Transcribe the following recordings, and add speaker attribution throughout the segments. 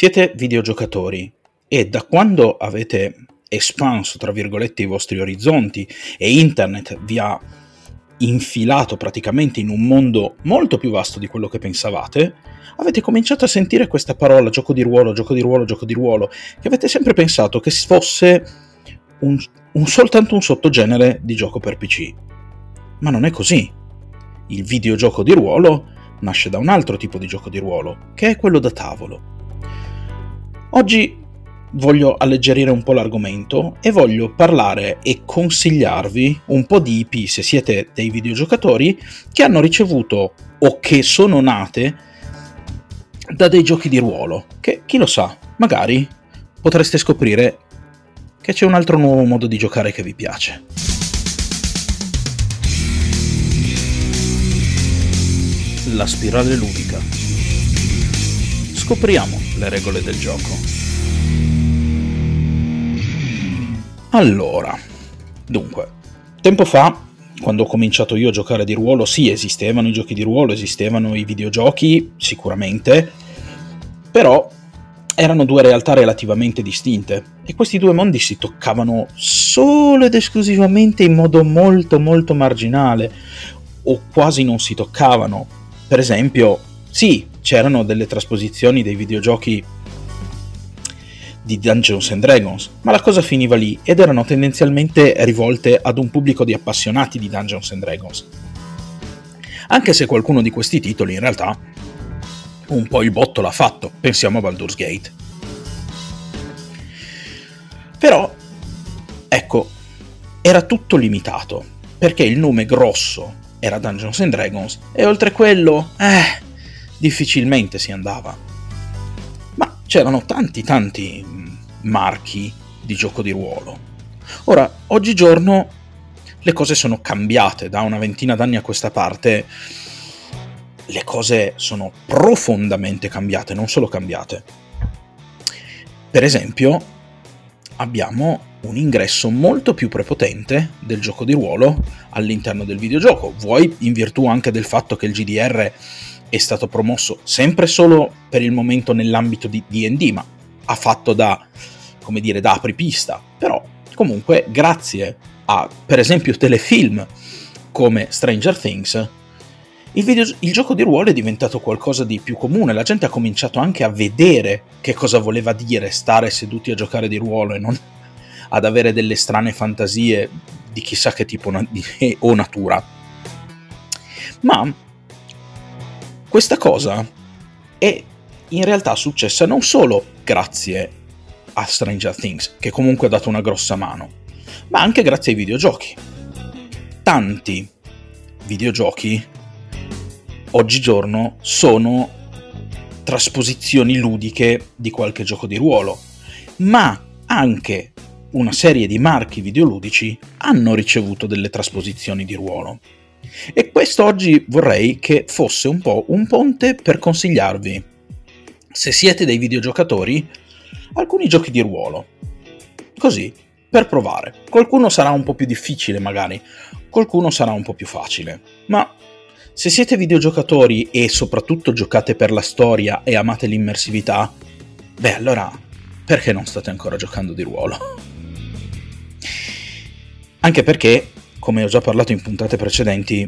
Speaker 1: Siete videogiocatori e da quando avete espanso, tra virgolette, i vostri orizzonti e internet vi ha infilato praticamente in un mondo molto più vasto di quello che pensavate, avete cominciato a sentire questa parola gioco di ruolo, gioco di ruolo, gioco di ruolo, che avete sempre pensato che fosse un, un soltanto un sottogenere di gioco per PC. Ma non è così. Il videogioco di ruolo nasce da un altro tipo di gioco di ruolo, che è quello da tavolo. Oggi voglio alleggerire un po' l'argomento e voglio parlare e consigliarvi un po' di IP se siete dei videogiocatori che hanno ricevuto o che sono nate da dei giochi di ruolo, che chi lo sa, magari potreste scoprire che c'è un altro nuovo modo di giocare che vi piace. La spirale ludica. Scopriamo le regole del gioco. Allora, dunque, tempo fa, quando ho cominciato io a giocare di ruolo, sì, esistevano i giochi di ruolo, esistevano i videogiochi, sicuramente, però erano due realtà relativamente distinte e questi due mondi si toccavano solo ed esclusivamente in modo molto molto marginale o quasi non si toccavano. Per esempio, sì, c'erano delle trasposizioni dei videogiochi di Dungeons and Dragons, ma la cosa finiva lì ed erano tendenzialmente rivolte ad un pubblico di appassionati di Dungeons and Dragons. Anche se qualcuno di questi titoli in realtà un po' il botto l'ha fatto, pensiamo a Baldur's Gate. Però, ecco, era tutto limitato, perché il nome grosso era Dungeons and Dragons e oltre quello, eh, difficilmente si andava. Ma c'erano tanti tanti marchi di gioco di ruolo. Ora, oggigiorno le cose sono cambiate, da una ventina d'anni a questa parte le cose sono profondamente cambiate, non solo cambiate. Per esempio, abbiamo un ingresso molto più prepotente del gioco di ruolo all'interno del videogioco, vuoi in virtù anche del fatto che il GDR è stato promosso sempre solo per il momento nell'ambito di DD, ma ha fatto da, come dire, da apripista, però comunque grazie a, per esempio, telefilm come Stranger Things, il, video, il, gioco di ruolo è diventato qualcosa di più comune, la gente ha cominciato anche a vedere che cosa voleva dire stare seduti a giocare di ruolo e non ad avere delle strane fantasie di chissà che tipo di, o natura. Ma questa cosa è in realtà successa non solo grazie a Stranger Things, che comunque ha dato una grossa mano, ma anche grazie ai videogiochi. Tanti videogiochi oggigiorno sono trasposizioni ludiche di qualche gioco di ruolo, ma anche una serie di marchi videoludici hanno ricevuto delle trasposizioni di ruolo. E questo oggi vorrei che fosse un po' un ponte per consigliarvi se siete dei videogiocatori, alcuni giochi di ruolo. Così, per provare. Qualcuno sarà un po' più difficile magari, qualcuno sarà un po' più facile, ma se siete videogiocatori e soprattutto giocate per la storia e amate l'immersività, beh allora perché non state ancora giocando di ruolo? Anche perché, come ho già parlato in puntate precedenti,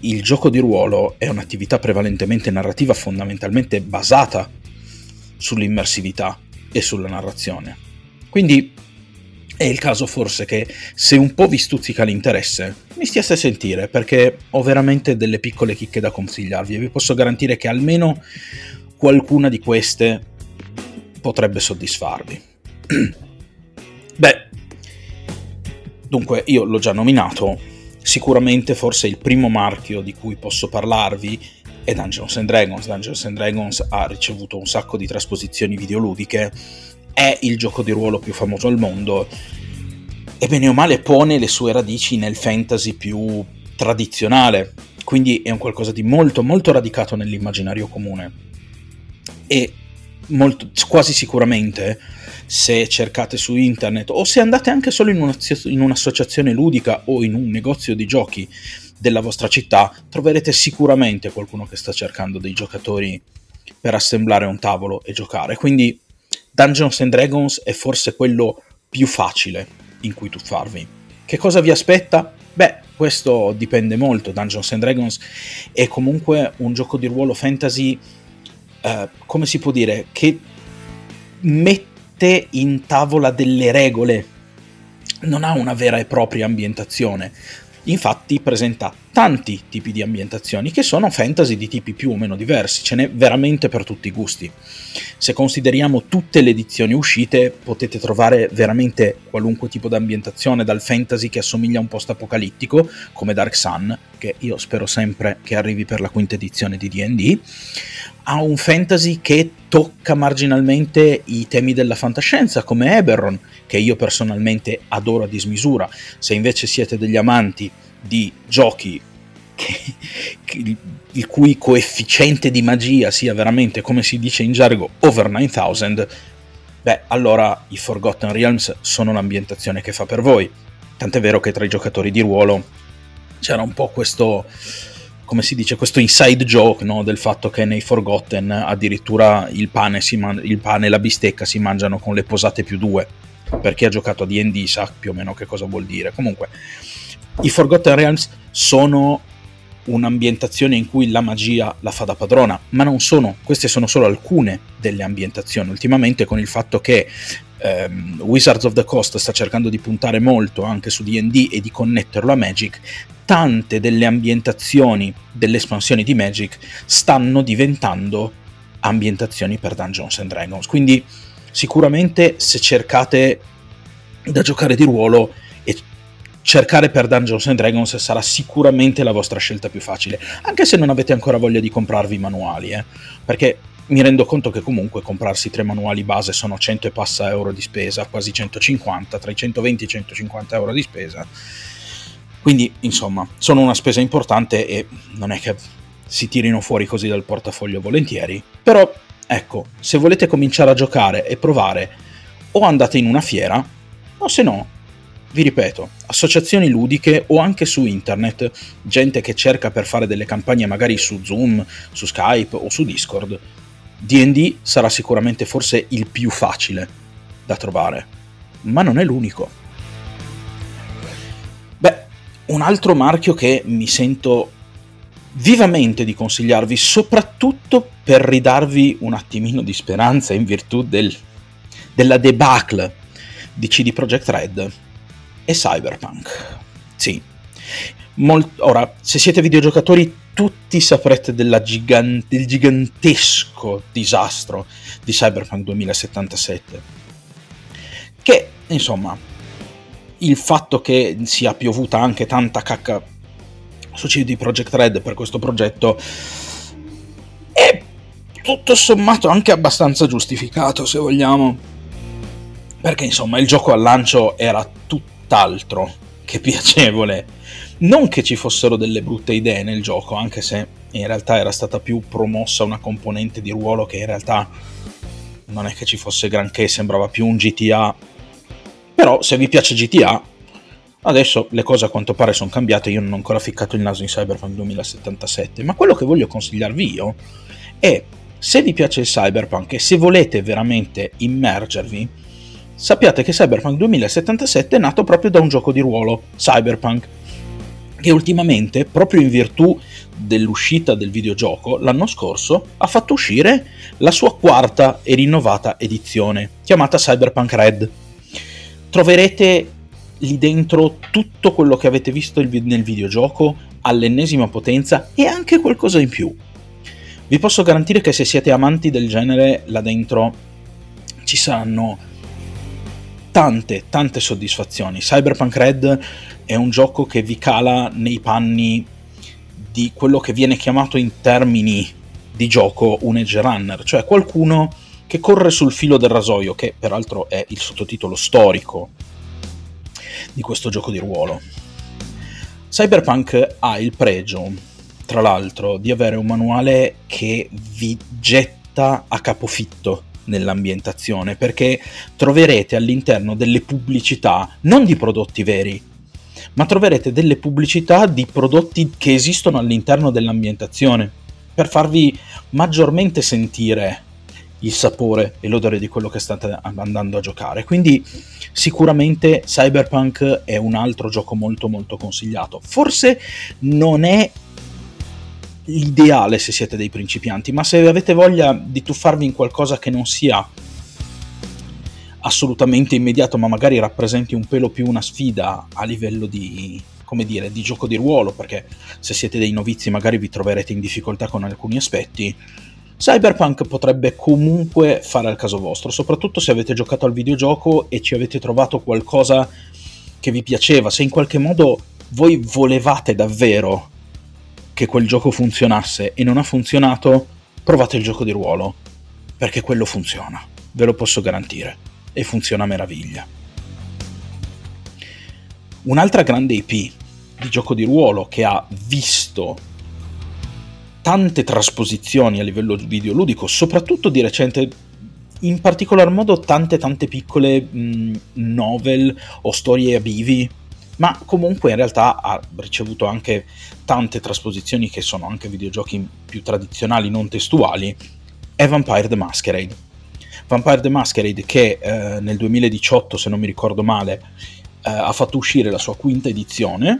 Speaker 1: il gioco di ruolo è un'attività prevalentemente narrativa fondamentalmente basata sull'immersività e sulla narrazione. Quindi è il caso forse che se un po' vi stuzzica l'interesse, mi stiate a sentire perché ho veramente delle piccole chicche da consigliarvi e vi posso garantire che almeno qualcuna di queste potrebbe soddisfarvi. Beh, dunque io l'ho già nominato, Sicuramente forse il primo marchio di cui posso parlarvi è Dungeons and Dragons. Dungeons and Dragons ha ricevuto un sacco di trasposizioni videoludiche, è il gioco di ruolo più famoso al mondo e bene o male pone le sue radici nel fantasy più tradizionale, quindi è un qualcosa di molto molto radicato nell'immaginario comune. E molto, quasi sicuramente se cercate su internet o se andate anche solo in, in un'associazione ludica o in un negozio di giochi della vostra città, troverete sicuramente qualcuno che sta cercando dei giocatori per assemblare un tavolo e giocare. Quindi Dungeons and Dragons è forse quello più facile in cui tuffarvi. Che cosa vi aspetta? Beh, questo dipende molto. Dungeons and Dragons è comunque un gioco di ruolo fantasy, eh, come si può dire, che mette in tavola delle regole. Non ha una vera e propria ambientazione. Infatti presenta tanti tipi di ambientazioni che sono fantasy di tipi più o meno diversi, ce n'è veramente per tutti i gusti. Se consideriamo tutte le edizioni uscite potete trovare veramente qualunque tipo di ambientazione, dal fantasy che assomiglia a un post apocalittico come Dark Sun, che io spero sempre che arrivi per la quinta edizione di DD, a un fantasy che tocca marginalmente i temi della fantascienza come Eberron, che io personalmente adoro a dismisura. Se invece siete degli amanti di giochi che, che, il cui coefficiente di magia sia veramente, come si dice in gergo, over 9000, beh, allora i Forgotten Realms sono l'ambientazione che fa per voi. Tant'è vero che tra i giocatori di ruolo c'era un po' questo come si dice, questo inside joke no? del fatto che nei Forgotten addirittura il pane, man- il pane, e la bistecca si mangiano con le posate più due. Per chi ha giocato a DD sa più o meno che cosa vuol dire. Comunque, i Forgotten Realms sono un'ambientazione in cui la magia la fa da padrona, ma non sono, queste sono solo alcune delle ambientazioni. Ultimamente con il fatto che ehm, Wizards of the Coast sta cercando di puntare molto anche su DD e di connetterlo a Magic, tante delle ambientazioni delle espansioni di Magic stanno diventando ambientazioni per Dungeons and Dragons. Quindi sicuramente se cercate da giocare di ruolo cercare per Dungeons and Dragons sarà sicuramente la vostra scelta più facile, anche se non avete ancora voglia di comprarvi i manuali, eh? perché mi rendo conto che comunque comprarsi tre manuali base sono 100 e passa euro di spesa, quasi 150, tra i 120 e i 150 euro di spesa quindi, insomma, sono una spesa importante e non è che si tirino fuori così dal portafoglio volentieri. Però, ecco, se volete cominciare a giocare e provare, o andate in una fiera, o se no, vi ripeto, associazioni ludiche o anche su internet, gente che cerca per fare delle campagne magari su Zoom, su Skype o su Discord. DD sarà sicuramente forse il più facile da trovare, ma non è l'unico. Un altro marchio che mi sento vivamente di consigliarvi, soprattutto per ridarvi un attimino di speranza in virtù del, della debacle di CD Projekt Red, è Cyberpunk. Sì. Molt- ora, se siete videogiocatori, tutti saprete gigan- del gigantesco disastro di Cyberpunk 2077. Che, insomma, il fatto che sia piovuta anche tanta cacca su CD Projekt Red per questo progetto è tutto sommato anche abbastanza giustificato se vogliamo perché insomma il gioco al lancio era tutt'altro che piacevole. Non che ci fossero delle brutte idee nel gioco anche se in realtà era stata più promossa una componente di ruolo che in realtà non è che ci fosse granché sembrava più un GTA però se vi piace GTA, adesso le cose a quanto pare sono cambiate, io non ho ancora ficcato il naso in Cyberpunk 2077, ma quello che voglio consigliarvi io è se vi piace il Cyberpunk e se volete veramente immergervi, sappiate che Cyberpunk 2077 è nato proprio da un gioco di ruolo, Cyberpunk, che ultimamente, proprio in virtù dell'uscita del videogioco, l'anno scorso ha fatto uscire la sua quarta e rinnovata edizione, chiamata Cyberpunk Red troverete lì dentro tutto quello che avete visto nel videogioco all'ennesima potenza e anche qualcosa in più. Vi posso garantire che se siete amanti del genere là dentro ci saranno tante, tante soddisfazioni. Cyberpunk Red è un gioco che vi cala nei panni di quello che viene chiamato in termini di gioco un edge runner, cioè qualcuno che corre sul filo del rasoio, che peraltro è il sottotitolo storico di questo gioco di ruolo. Cyberpunk ha il pregio, tra l'altro, di avere un manuale che vi getta a capofitto nell'ambientazione, perché troverete all'interno delle pubblicità non di prodotti veri, ma troverete delle pubblicità di prodotti che esistono all'interno dell'ambientazione, per farvi maggiormente sentire il sapore e l'odore di quello che state andando a giocare. Quindi sicuramente Cyberpunk è un altro gioco molto molto consigliato. Forse non è l'ideale se siete dei principianti, ma se avete voglia di tuffarvi in qualcosa che non sia assolutamente immediato, ma magari rappresenti un pelo più una sfida a livello di, come dire, di gioco di ruolo, perché se siete dei novizi magari vi troverete in difficoltà con alcuni aspetti, Cyberpunk potrebbe comunque fare al caso vostro, soprattutto se avete giocato al videogioco e ci avete trovato qualcosa che vi piaceva, se in qualche modo voi volevate davvero che quel gioco funzionasse e non ha funzionato, provate il gioco di ruolo, perché quello funziona, ve lo posso garantire, e funziona a meraviglia. Un'altra grande IP di gioco di ruolo che ha visto tante trasposizioni a livello videoludico, soprattutto di recente, in particolar modo tante tante piccole mh, novel o storie a bivi, ma comunque in realtà ha ricevuto anche tante trasposizioni che sono anche videogiochi più tradizionali, non testuali, è Vampire the Masquerade. Vampire the Masquerade che eh, nel 2018, se non mi ricordo male, eh, ha fatto uscire la sua quinta edizione,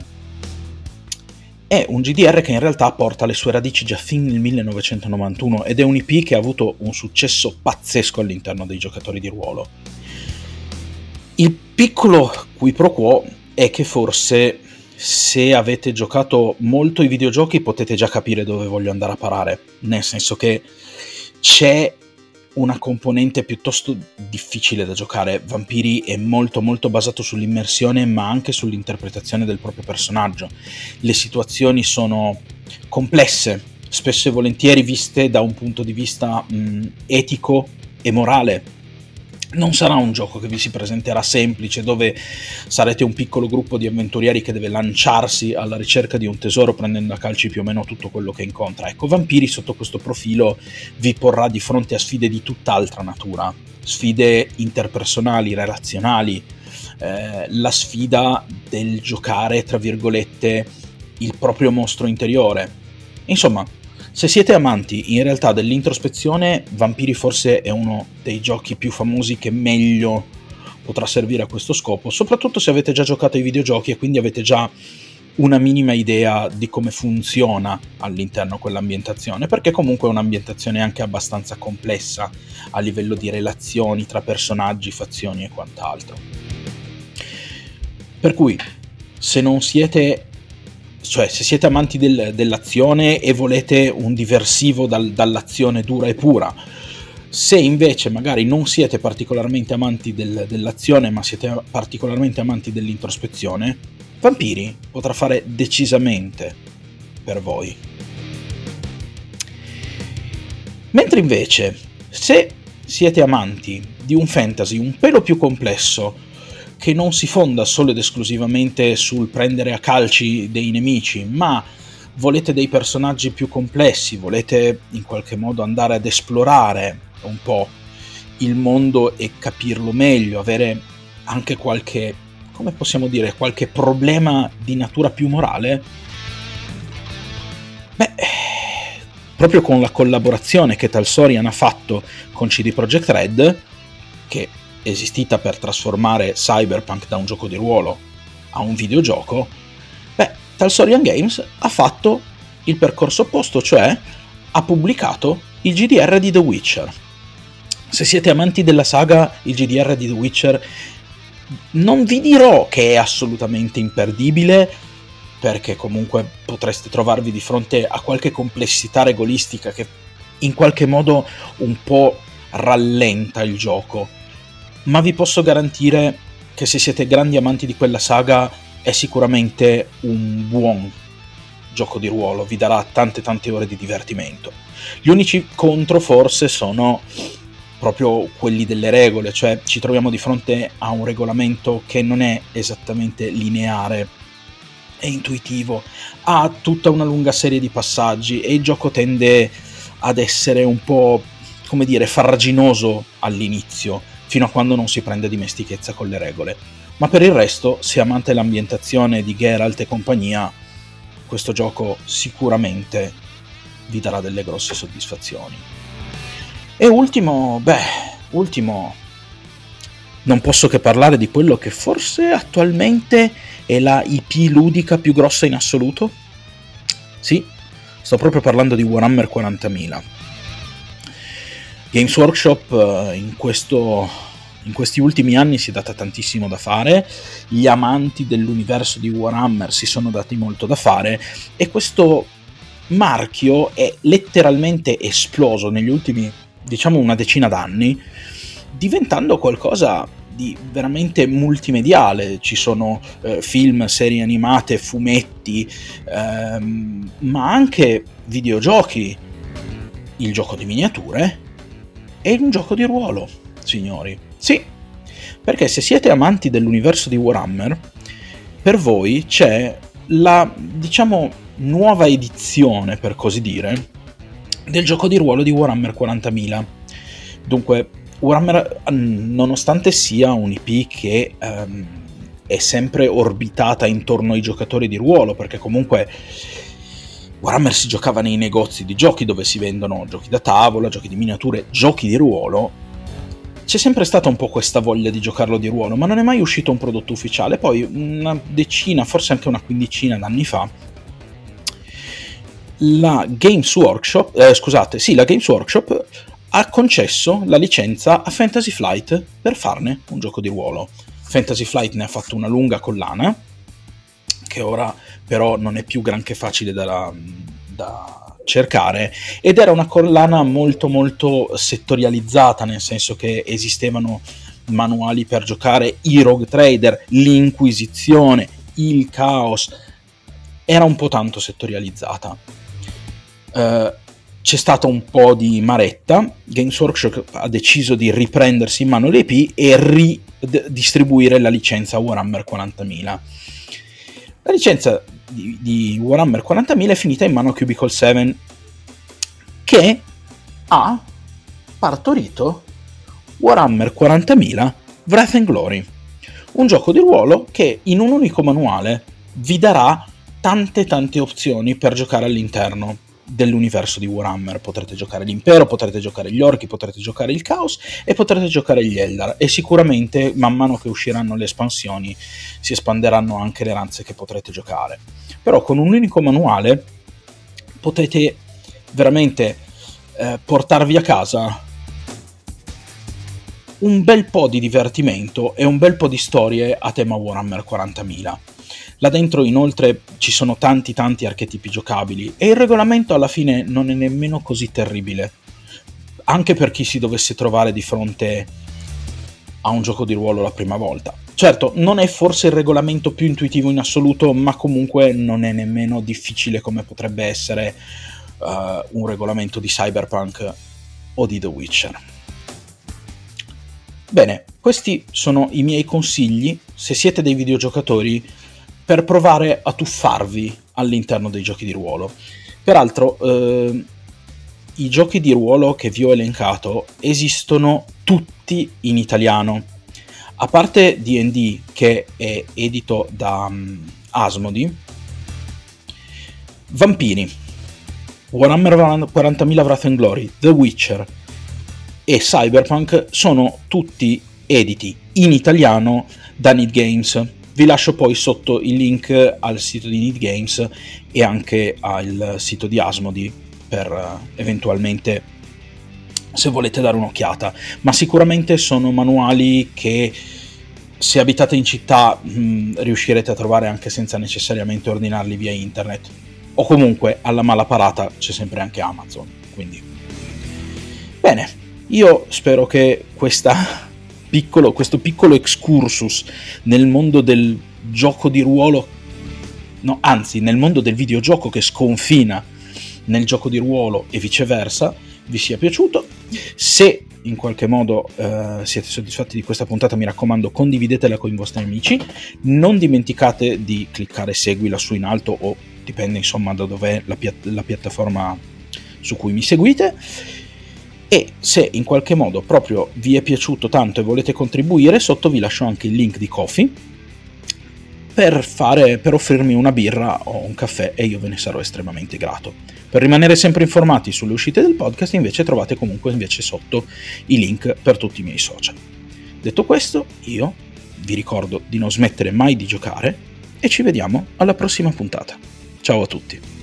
Speaker 1: è un GDR che in realtà porta le sue radici già fin nel 1991 ed è un IP che ha avuto un successo pazzesco all'interno dei giocatori di ruolo. Il piccolo qui pro quo è che forse se avete giocato molto i videogiochi potete già capire dove voglio andare a parare, nel senso che c'è una componente piuttosto difficile da giocare. Vampiri è molto molto basato sull'immersione ma anche sull'interpretazione del proprio personaggio. Le situazioni sono complesse, spesso e volentieri viste da un punto di vista mh, etico e morale non sarà un gioco che vi si presenterà semplice, dove sarete un piccolo gruppo di avventurieri che deve lanciarsi alla ricerca di un tesoro prendendo a calci più o meno tutto quello che incontra. Ecco, Vampiri sotto questo profilo vi porrà di fronte a sfide di tutt'altra natura, sfide interpersonali, relazionali, eh, la sfida del giocare, tra virgolette, il proprio mostro interiore. Insomma, se siete amanti in realtà dell'introspezione, Vampiri forse è uno dei giochi più famosi che meglio potrà servire a questo scopo, soprattutto se avete già giocato ai videogiochi e quindi avete già una minima idea di come funziona all'interno quell'ambientazione, perché comunque è un'ambientazione anche abbastanza complessa a livello di relazioni tra personaggi, fazioni e quant'altro. Per cui, se non siete cioè se siete amanti del, dell'azione e volete un diversivo dal, dall'azione dura e pura, se invece magari non siete particolarmente amanti del, dell'azione ma siete particolarmente amanti dell'introspezione, Vampiri potrà fare decisamente per voi. Mentre invece, se siete amanti di un fantasy un pelo più complesso, che non si fonda solo ed esclusivamente sul prendere a calci dei nemici, ma volete dei personaggi più complessi, volete in qualche modo andare ad esplorare un po' il mondo e capirlo meglio, avere anche qualche, come possiamo dire, qualche problema di natura più morale, beh, proprio con la collaborazione che Talsorian ha fatto con CD Projekt Red, che esistita per trasformare Cyberpunk da un gioco di ruolo a un videogioco, beh, Talsorian Games ha fatto il percorso opposto, cioè ha pubblicato il GDR di The Witcher. Se siete amanti della saga, il GDR di The Witcher non vi dirò che è assolutamente imperdibile, perché comunque potreste trovarvi di fronte a qualche complessità regolistica che in qualche modo un po' rallenta il gioco ma vi posso garantire che se siete grandi amanti di quella saga è sicuramente un buon gioco di ruolo, vi darà tante tante ore di divertimento. Gli unici contro forse sono proprio quelli delle regole, cioè ci troviamo di fronte a un regolamento che non è esattamente lineare e intuitivo, ha tutta una lunga serie di passaggi e il gioco tende ad essere un po' come dire farraginoso all'inizio fino a quando non si prende dimestichezza con le regole. Ma per il resto, se amante l'ambientazione di Geralt e compagnia, questo gioco sicuramente vi darà delle grosse soddisfazioni. E ultimo, beh, ultimo, non posso che parlare di quello che forse attualmente è la IP ludica più grossa in assoluto. Sì, sto proprio parlando di Warhammer 40.000. Games Workshop eh, in, questo, in questi ultimi anni si è data tantissimo da fare, gli amanti dell'universo di Warhammer si sono dati molto da fare e questo marchio è letteralmente esploso negli ultimi, diciamo, una decina d'anni, diventando qualcosa di veramente multimediale. Ci sono eh, film, serie animate, fumetti, ehm, ma anche videogiochi, il gioco di miniature e un gioco di ruolo, signori. Sì, perché se siete amanti dell'universo di Warhammer, per voi c'è la, diciamo, nuova edizione, per così dire, del gioco di ruolo di Warhammer 40.000. Dunque, Warhammer, nonostante sia un IP che um, è sempre orbitata intorno ai giocatori di ruolo, perché comunque Warhammer si giocava nei negozi di giochi dove si vendono giochi da tavola, giochi di miniature, giochi di ruolo, c'è sempre stata un po' questa voglia di giocarlo di ruolo, ma non è mai uscito un prodotto ufficiale. Poi una decina, forse anche una quindicina d'anni fa, la Games Workshop, eh, scusate, sì, la Games Workshop ha concesso la licenza a Fantasy Flight per farne un gioco di ruolo. Fantasy Flight ne ha fatto una lunga collana, che ora però non è più granché facile da, da cercare, ed era una collana molto molto settorializzata, nel senso che esistevano manuali per giocare i Rogue Trader, l'Inquisizione, il Chaos, era un po' tanto settorializzata. Uh, c'è stata un po' di maretta, Games Workshop ha deciso di riprendersi in mano l'EP e ridistribuire la licenza Warhammer 40.000. La licenza di, di, Warhammer 40.000 è finita in mano a Cubicle 7 che ha partorito Warhammer 40.000 Wrath and Glory, un gioco di ruolo che in un unico manuale vi darà tante tante opzioni per giocare all'interno dell'universo di Warhammer. Potrete giocare l'impero, potrete giocare gli orchi, potrete giocare il caos e potrete giocare gli Eldar. E sicuramente man mano che usciranno le espansioni si espanderanno anche le razze che potrete giocare. Però con un unico manuale potete veramente eh, portarvi a casa un bel po' di divertimento e un bel po' di storie a tema Warhammer 40.000 Là dentro inoltre ci sono tanti tanti archetipi giocabili e il regolamento alla fine non è nemmeno così terribile. Anche per chi si dovesse trovare di fronte a un gioco di ruolo la prima volta. Certo, non è forse il regolamento più intuitivo in assoluto, ma comunque non è nemmeno difficile come potrebbe essere uh, un regolamento di Cyberpunk o di The Witcher. Bene, questi sono i miei consigli. Se siete dei videogiocatori, per provare a tuffarvi all'interno dei giochi di ruolo. Peraltro, eh, i giochi di ruolo che vi ho elencato esistono tutti in italiano. A parte DD, che è edito da um, Asmodi, Vampini, Warhammer 40.000 Wrath and Glory, The Witcher. E Cyberpunk sono tutti editi in italiano da Need Games vi lascio poi sotto il link al sito di Need Games e anche al sito di Asmodi per eh, eventualmente se volete dare un'occhiata. Ma sicuramente sono manuali che se abitate in città mh, mm, riuscirete a trovare anche senza necessariamente ordinarli via internet. O comunque alla mala parata c'è sempre anche Amazon. Quindi bene, io spero che questa piccolo, questo piccolo excursus nel mondo del gioco di ruolo, no, anzi nel mondo del videogioco che sconfina nel gioco di ruolo e viceversa, vi sia piaciuto. Se in qualche modo eh, siete soddisfatti di questa puntata, mi raccomando, condividetela con i vostri amici. Non dimenticate di cliccare segui lassù in alto o dipende insomma da dov'è la, piatt- la piattaforma su cui mi seguite e se in qualche modo proprio vi è piaciuto tanto e volete contribuire, sotto vi lascio anche il link di Kofi per, fare, per offrirmi una birra o un caffè e io ve ne sarò estremamente grato. Per rimanere sempre informati sulle uscite del podcast invece trovate comunque invece sotto i link per tutti i miei social. Detto questo, io vi ricordo di non smettere mai di giocare e ci vediamo alla prossima puntata. Ciao a tutti!